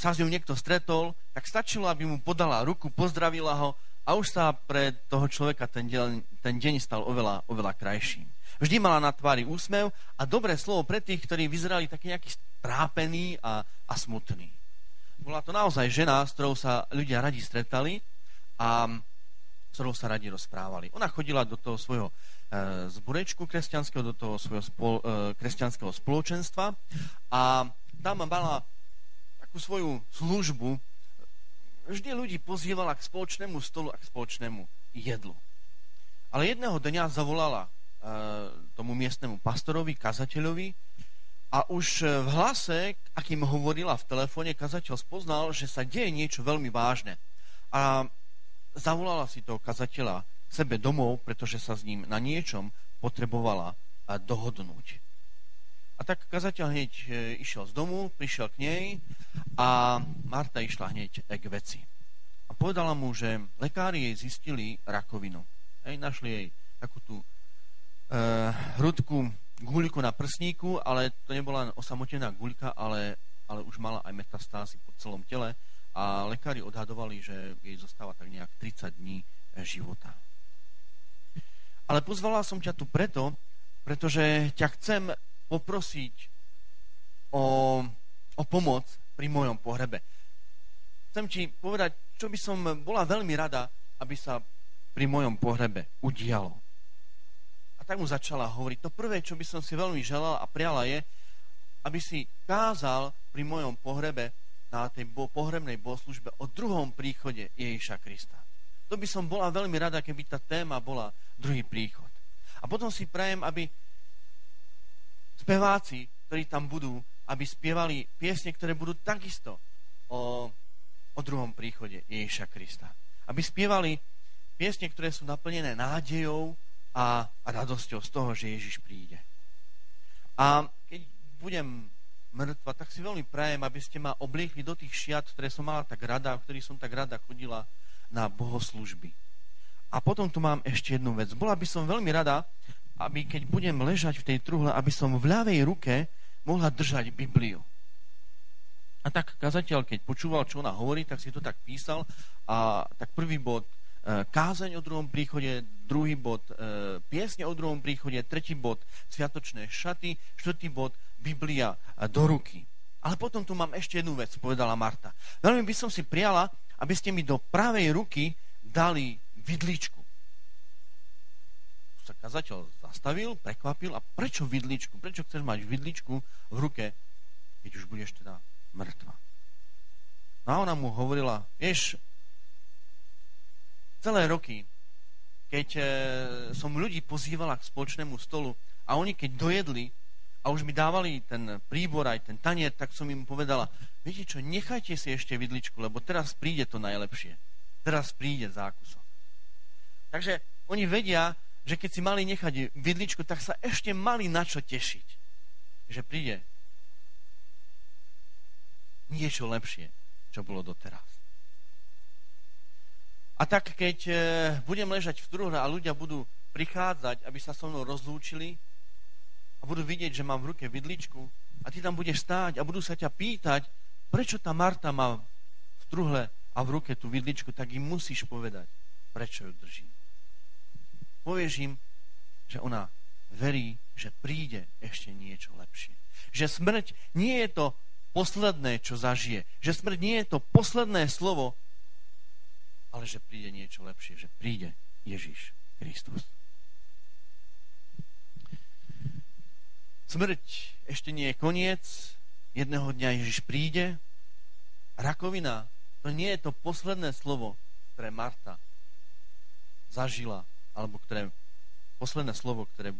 sa s ňou niekto stretol, tak stačilo, aby mu podala ruku, pozdravila ho a už sa pre toho človeka ten deň, ten deň stal oveľa, oveľa krajším. Vždy mala na tvári úsmev a dobré slovo pre tých, ktorí vyzerali taký nejaký trápený a, a smutný. Bola to naozaj žena, s ktorou sa ľudia radi stretali a s ktorou sa radi rozprávali. Ona chodila do toho svojho e, zborečku kresťanského, do toho svojho spol, e, kresťanského spoločenstva a tam mala takú svoju službu, vždy ľudí pozývala k spoločnému stolu a k spoločnému jedlu. Ale jedného dňa zavolala e, tomu miestnemu pastorovi, kazateľovi a už v hlase, akým hovorila v telefóne, kazateľ spoznal, že sa deje niečo veľmi vážne. A zavolala si toho kazateľa sebe domov, pretože sa s ním na niečom potrebovala dohodnúť. A tak kazateľ hneď e, išiel z domu, prišiel k nej a Marta išla hneď k veci. A povedala mu, že lekári jej zistili rakovinu. Hej, našli jej takú tú e, hrudku, guľku na prsníku, ale to nebola osamotená guľka, ale, ale už mala aj metastázy po celom tele a lekári odhadovali, že jej zostáva tak nejak 30 dní e, života. Ale pozvala som ťa tu preto, pretože ťa chcem poprosiť o, o pomoc pri mojom pohrebe. Chcem ti povedať, čo by som bola veľmi rada, aby sa pri mojom pohrebe udialo. A tak mu začala hovoriť. To prvé, čo by som si veľmi želala a priala je, aby si kázal pri mojom pohrebe na tej pohrebnej bohoslužbe o druhom príchode Ježiša Krista. To by som bola veľmi rada, keby tá téma bola druhý príchod. A potom si prajem, aby speváci, ktorí tam budú, aby spievali piesne, ktoré budú takisto o, o druhom príchode Ježiša Krista. Aby spievali piesne, ktoré sú naplnené nádejou a, a radosťou z toho, že Ježiš príde. A keď budem mŕtva, tak si veľmi prajem, aby ste ma obliekli do tých šiat, ktoré som mala tak rada, v ktorých som tak rada chodila na bohoslužby. A potom tu mám ešte jednu vec. Bola by som veľmi rada, aby keď budem ležať v tej truhle, aby som v ľavej ruke mohla držať Bibliu. A tak kazateľ, keď počúval, čo ona hovorí, tak si to tak písal a tak prvý bod e, kázeň o druhom príchode, druhý bod e, piesne o druhom príchode, tretí bod sviatočné šaty, štvrtý bod Biblia do ruky. Ale potom tu mám ešte jednu vec, povedala Marta. Veľmi by som si prijala, aby ste mi do pravej ruky dali vidličku sa kazateľ zastavil, prekvapil a prečo vidličku? Prečo chceš mať vidličku v ruke, keď už budeš teda mŕtva? No a ona mu hovorila, vieš, celé roky, keď e, som ľudí pozývala k spoločnému stolu a oni keď dojedli a už mi dávali ten príbor aj ten tanier, tak som im povedala, viete čo, nechajte si ešte vidličku, lebo teraz príde to najlepšie. Teraz príde zákusok. Takže oni vedia, že keď si mali nechať vidličku, tak sa ešte mali na čo tešiť. Že príde niečo lepšie, čo bolo doteraz. A tak, keď e, budem ležať v truhle a ľudia budú prichádzať, aby sa so mnou rozlúčili a budú vidieť, že mám v ruke vidličku a ty tam budeš stáť a budú sa ťa pýtať, prečo tá Marta má v truhle a v ruke tú vidličku, tak im musíš povedať, prečo ju držím povieš im, že ona verí, že príde ešte niečo lepšie. Že smrť nie je to posledné, čo zažije. Že smrť nie je to posledné slovo, ale že príde niečo lepšie, že príde Ježiš Kristus. Smrť ešte nie je koniec, jedného dňa Ježiš príde. Rakovina, to nie je to posledné slovo, ktoré Marta zažila, alebo ktoré, posledné slovo, ktoré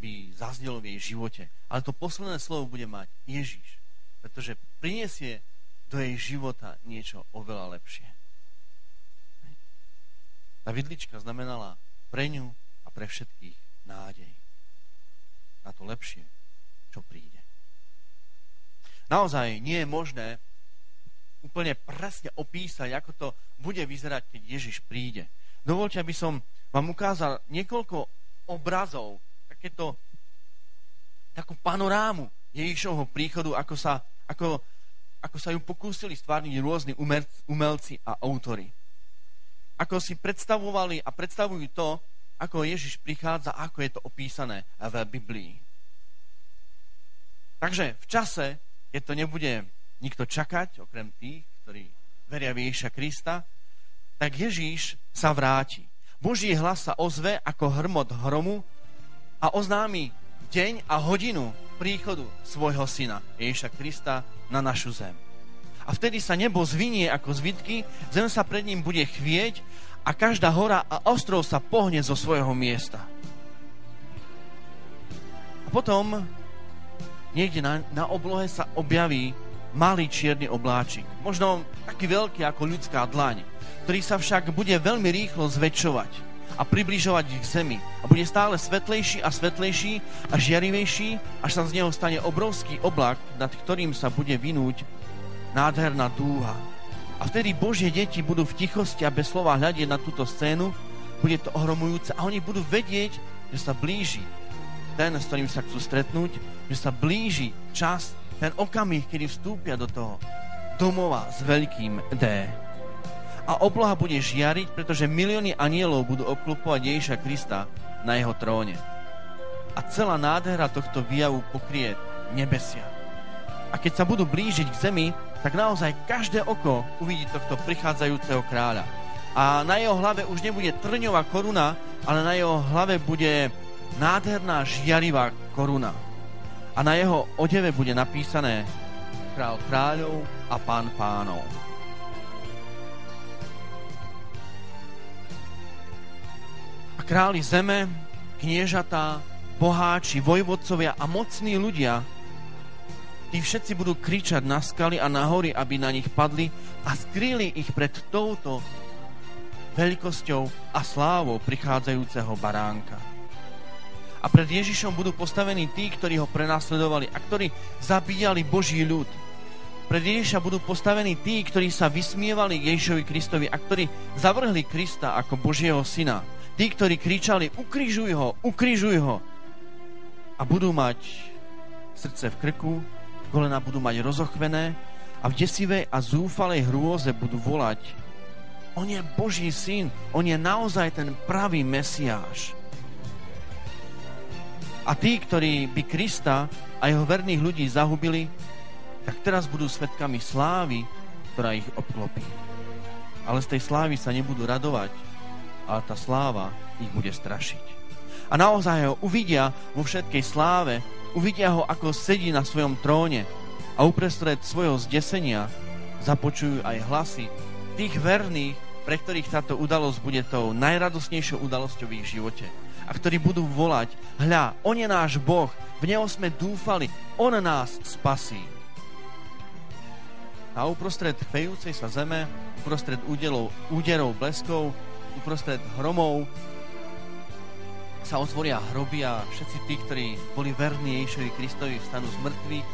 by zaznelo v jej živote. Ale to posledné slovo bude mať Ježiš, pretože prinesie do jej života niečo oveľa lepšie. Tá vidlička znamenala pre ňu a pre všetkých nádej na to lepšie, čo príde. Naozaj nie je možné úplne presne opísať, ako to bude vyzerať, keď Ježiš príde. Dovolte, aby som vám ukázal niekoľko obrazov, takéto, takú panorámu Ježišovho príchodu, ako sa, ako, ako sa ju pokúsili stvárniť rôzni umelci a autory. Ako si predstavovali a predstavujú to, ako Ježiš prichádza, ako je to opísané v Biblii. Takže v čase, keď to nebude nikto čakať, okrem tých, ktorí veria v Ježiša Krista, tak Ježíš sa vráti. Boží hlas sa ozve ako hrmot hromu a oznámi deň a hodinu príchodu svojho syna Ježiša Krista na našu zem. A vtedy sa nebo zvinie ako zvitky, zem sa pred ním bude chvieť a každá hora a ostrov sa pohne zo svojho miesta. A potom niekde na, na oblohe sa objaví malý čierny obláčik. Možno taký veľký ako ľudská dlaň, ktorý sa však bude veľmi rýchlo zväčšovať a približovať k zemi. A bude stále svetlejší a svetlejší a žiarivejší, až sa z neho stane obrovský oblak, nad ktorým sa bude vynúť nádherná dúha. A vtedy Božie deti budú v tichosti a bez slova hľadieť na túto scénu, bude to ohromujúce a oni budú vedieť, že sa blíži ten, s ktorým sa chcú stretnúť, že sa blíži čas, ten okamih, kedy vstúpia do toho domova s veľkým D. A obloha bude žiariť, pretože milióny anielov budú obklopovať Ježiša Krista na jeho tróne. A celá nádhera tohto výjavu pokrie nebesia. A keď sa budú blížiť k zemi, tak naozaj každé oko uvidí tohto prichádzajúceho kráľa. A na jeho hlave už nebude trňová koruna, ale na jeho hlave bude nádherná žiarivá koruna a na jeho odeve bude napísané král kráľov a pán pánov. Králi zeme, kniežatá, boháči, vojvodcovia a mocní ľudia, tí všetci budú kričať na skaly a na hory, aby na nich padli a skrýli ich pred touto veľkosťou a slávou prichádzajúceho baránka a pred Ježišom budú postavení tí, ktorí ho prenasledovali a ktorí zabíjali Boží ľud. Pred Ježiša budú postavení tí, ktorí sa vysmievali Ježišovi Kristovi a ktorí zavrhli Krista ako Božieho syna. Tí, ktorí kričali, ukrižuj ho, ukrižuj ho. A budú mať srdce v krku, kolena budú mať rozochvené a v desivej a zúfalej hrôze budú volať On je Boží syn, on je naozaj ten pravý Mesiáš. A tí, ktorí by Krista a jeho verných ľudí zahubili, tak teraz budú svetkami slávy, ktorá ich obklopí. Ale z tej slávy sa nebudú radovať, ale tá sláva ich bude strašiť. A naozaj ho uvidia vo všetkej sláve, uvidia ho, ako sedí na svojom tróne a uprestred svojho zdesenia započujú aj hlasy tých verných, pre ktorých táto udalosť bude tou najradosnejšou udalosťou v ich živote a ktorí budú volať, hľa, On je náš Boh, v Neho sme dúfali, On nás spasí. A uprostred chvejúcej sa zeme, uprostred údelov, úderov bleskov, uprostred hromov sa otvoria hroby a všetci tí, ktorí boli verní Ježišovi Kristovi, vstanú z mŕtvych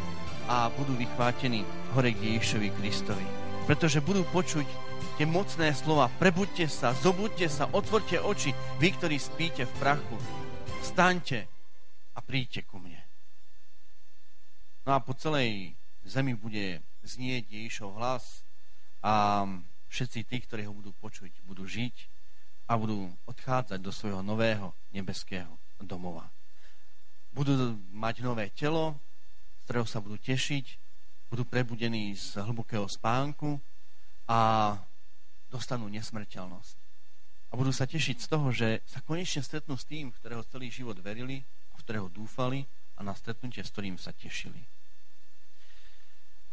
a budú vychvátení hore k Ježišovi Kristovi. Pretože budú počuť tie mocné slova. Prebuďte sa, zobudte sa, otvorte oči, vy, ktorí spíte v prachu. Staňte a príďte ku mne. No a po celej zemi bude znieť Ježišov hlas a všetci tí, ktorí ho budú počuť, budú žiť a budú odchádzať do svojho nového nebeského domova. Budú mať nové telo, z ktorého sa budú tešiť, budú prebudení z hlbokého spánku a dostanú nesmrteľnosť. A budú sa tešiť z toho, že sa konečne stretnú s tým, ktorého celý život verili v ktorého dúfali a na stretnutie, s ktorým sa tešili.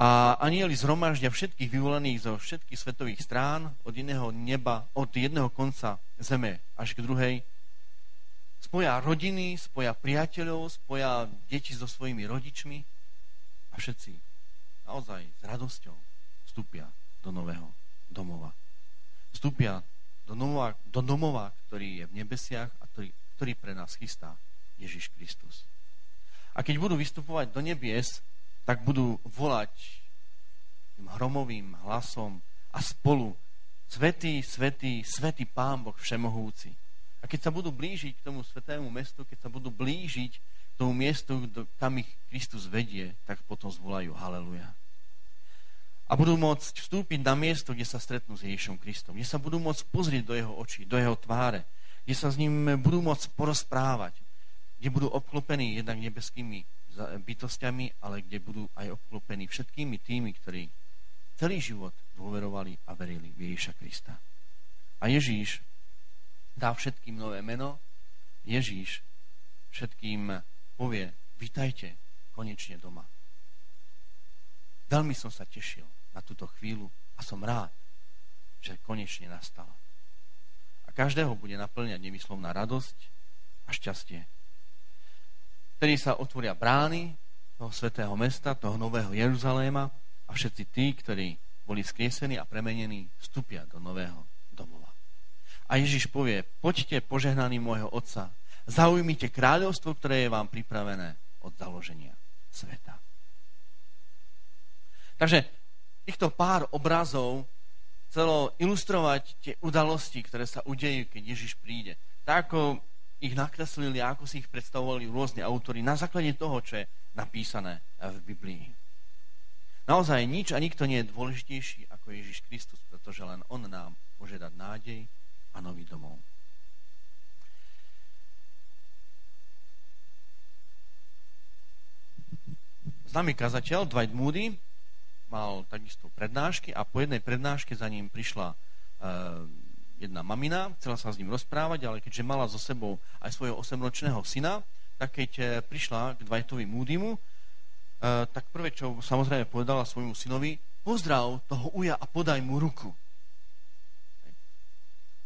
A anieli zhromaždia všetkých vyvolených zo všetkých svetových strán, od jedného neba, od jedného konca zeme až k druhej. Spoja rodiny, spoja priateľov, spoja deti so svojimi rodičmi a všetci naozaj s radosťou vstúpia do nového domova. Vstúpia do domova, do domova ktorý je v nebesiach a ktorý, ktorý pre nás chystá Ježiš Kristus. A keď budú vystupovať do nebies, tak budú volať tým hromovým hlasom a spolu Svetý, svetý, svetý Pán Boh Všemohúci. A keď sa budú blížiť k tomu svetému mestu, keď sa budú blížiť k tomu miestu, kam ich Kristus vedie, tak potom zvolajú Haleluja. A budú môcť vstúpiť na miesto, kde sa stretnú s Ježišom Kristom. Kde sa budú môcť pozrieť do jeho očí, do jeho tváre. Kde sa s ním budú môcť porozprávať. Kde budú obklopení jednak nebeskými bytostiami, ale kde budú aj obklopení všetkými tými, ktorí celý život dôverovali a verili v Ježíša Krista. A Ježíš dá všetkým nové meno, Ježíš všetkým povie, vitajte konečne doma. Veľmi som sa tešil na túto chvíľu a som rád, že konečne nastala. A každého bude naplňať nevyslovná radosť a šťastie. Vtedy sa otvoria brány toho svetého mesta, toho nového Jeruzaléma a všetci tí, ktorí boli skriesení a premenení, vstúpia do nového domova. A Ježiš povie, poďte požehnaní môjho Otca, zaujmite kráľovstvo, ktoré je vám pripravené od založenia sveta. Takže týchto pár obrazov chcelo ilustrovať tie udalosti, ktoré sa udejú, keď Ježiš príde. Tak ako ich nakreslili a ako si ich predstavovali rôzne autory na základe toho, čo je napísané v Biblii. Naozaj nič a nikto nie je dôležitejší ako Ježiš Kristus, pretože len On nám môže dať nádej a nový domov. Známy kazateľ Dwight Moody mal takisto prednášky a po jednej prednáške za ním prišla uh, jedna mamina, chcela sa s ním rozprávať, ale keďže mala so sebou aj svojho osemročného syna, tak keď uh, prišla k Dwightovi Moodymu, Eh, tak prvé, čo samozrejme povedala svojmu synovi, pozdrav toho uja a podaj mu ruku.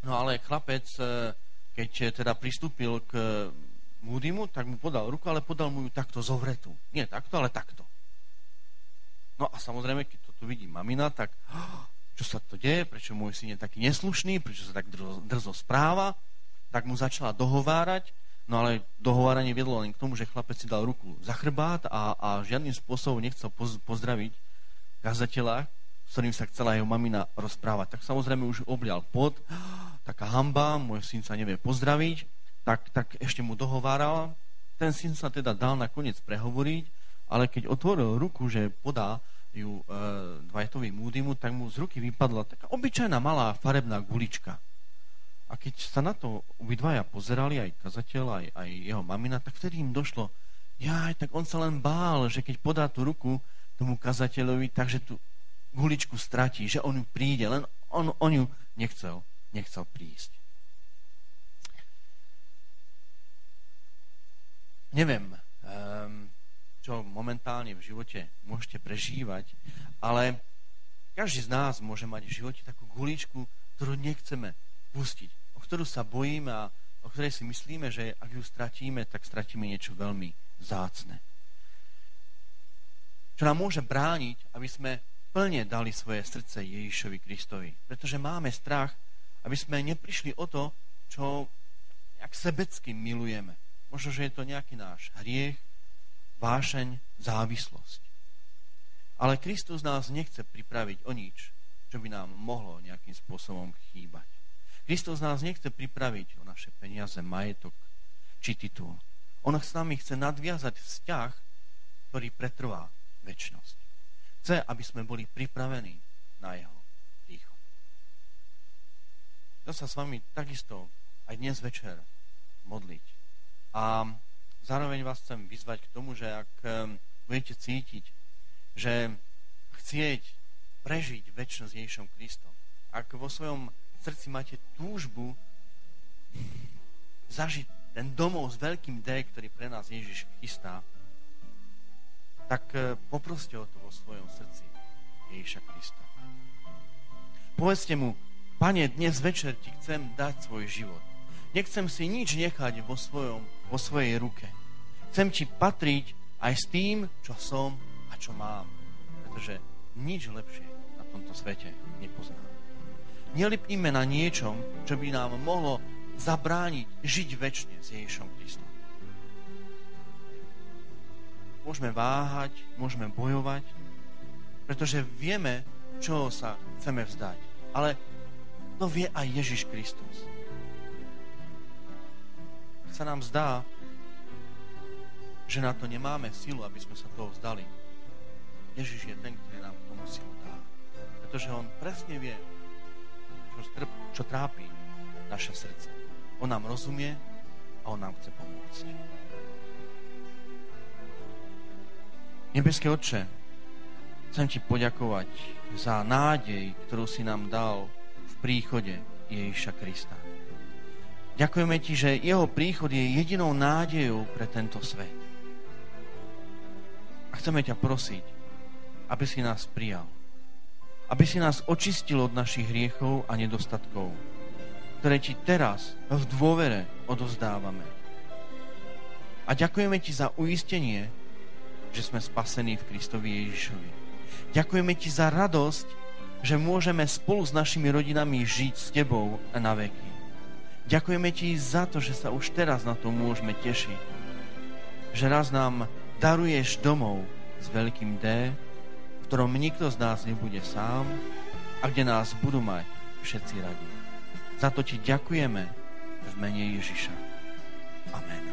No ale chlapec, eh, keď teda pristúpil k Moodymu, tak mu podal ruku, ale podal mu ju takto zovretú. Nie takto, ale takto. No a samozrejme, keď toto vidí mamina, tak čo sa to deje, prečo môj syn je taký neslušný, prečo sa tak drzo, drzo správa, tak mu začala dohovárať, No ale dohováranie viedlo len k tomu, že chlapec si dal ruku za chrbát a, a žiadnym spôsobom nechcel poz, pozdraviť kazateľa, s ktorým sa chcela jeho mamina rozprávať. Tak samozrejme už oblial pod, taká hamba, môj syn sa nevie pozdraviť, tak, tak ešte mu dohováral. Ten syn sa teda dal nakoniec prehovoriť, ale keď otvoril ruku, že podá ju e, Dwightovi Moodymu, tak mu z ruky vypadla taká obyčajná malá farebná gulička. A keď sa na to obidvaja pozerali, aj kazateľ, aj, aj jeho mamina, tak vtedy im došlo, ja, tak on sa len bál, že keď podá tú ruku tomu kazateľovi, takže tú guličku stratí, že on príde, len on, on ju nechcel, nechcel prísť. Neviem, um, čo momentálne v živote môžete prežívať, ale každý z nás môže mať v živote takú guličku, ktorú nechceme pustiť, o ktorú sa bojíme a o ktorej si myslíme, že ak ju stratíme, tak stratíme niečo veľmi zácne. Čo nám môže brániť, aby sme plne dali svoje srdce Ježišovi Kristovi. Pretože máme strach, aby sme neprišli o to, čo jak sebecky milujeme. Možno, že je to nejaký náš hriech, vášeň, závislosť. Ale Kristus nás nechce pripraviť o nič, čo by nám mohlo nejakým spôsobom chýbať. Kristus nás nechce pripraviť o naše peniaze, majetok či titul. On s nami chce nadviazať vzťah, ktorý pretrvá väčšnosť. Chce, aby sme boli pripravení na jeho príchod. Chcem sa s vami takisto aj dnes večer modliť. A zároveň vás chcem vyzvať k tomu, že ak ehm, budete cítiť, že chcieť prežiť väčšnosť Ježišom Kristom, ak vo svojom srdci máte túžbu zažiť ten domov s veľkým D, ktorý pre nás Ježiš chystá, tak eh, poproste o to vo svojom srdci. Ježiša Krista. Povedzte mu, Pane, dnes večer ti chcem dať svoj život. Nechcem si nič nechať vo, svojom, vo svojej ruke. Chcem ti patriť aj s tým, čo som a čo mám. Pretože nič lepšie na tomto svete nepoznám. Nelipníme na niečom, čo by nám mohlo zabrániť žiť väčšine s Ježišom Kristom. Môžeme váhať, môžeme bojovať, pretože vieme, čo sa chceme vzdať. Ale to vie aj Ježiš Kristus. Sa nám zdá, že na to nemáme silu, aby sme sa toho vzdali. Ježiš je ten, ktorý nám tomu silu dá. Pretože on presne vie, čo, strp, čo trápi naše srdce. On nám rozumie a on nám chce pomôcť. Nebeské Otče, chcem ti poďakovať za nádej, ktorú si nám dal príchode Ježiša Krista. Ďakujeme Ti, že Jeho príchod je jedinou nádejou pre tento svet. A chceme ťa prosiť, aby si nás prijal. Aby si nás očistil od našich hriechov a nedostatkov, ktoré Ti teraz v dôvere odovzdávame. A ďakujeme Ti za uistenie, že sme spasení v Kristovi Ježišovi. Ďakujeme Ti za radosť, že môžeme spolu s našimi rodinami žiť s Tebou na veky. Ďakujeme Ti za to, že sa už teraz na to môžeme tešiť. Že raz nám daruješ domov s veľkým D, v ktorom nikto z nás nebude sám a kde nás budú mať všetci radi. Za to Ti ďakujeme v mene Ježiša. Amen.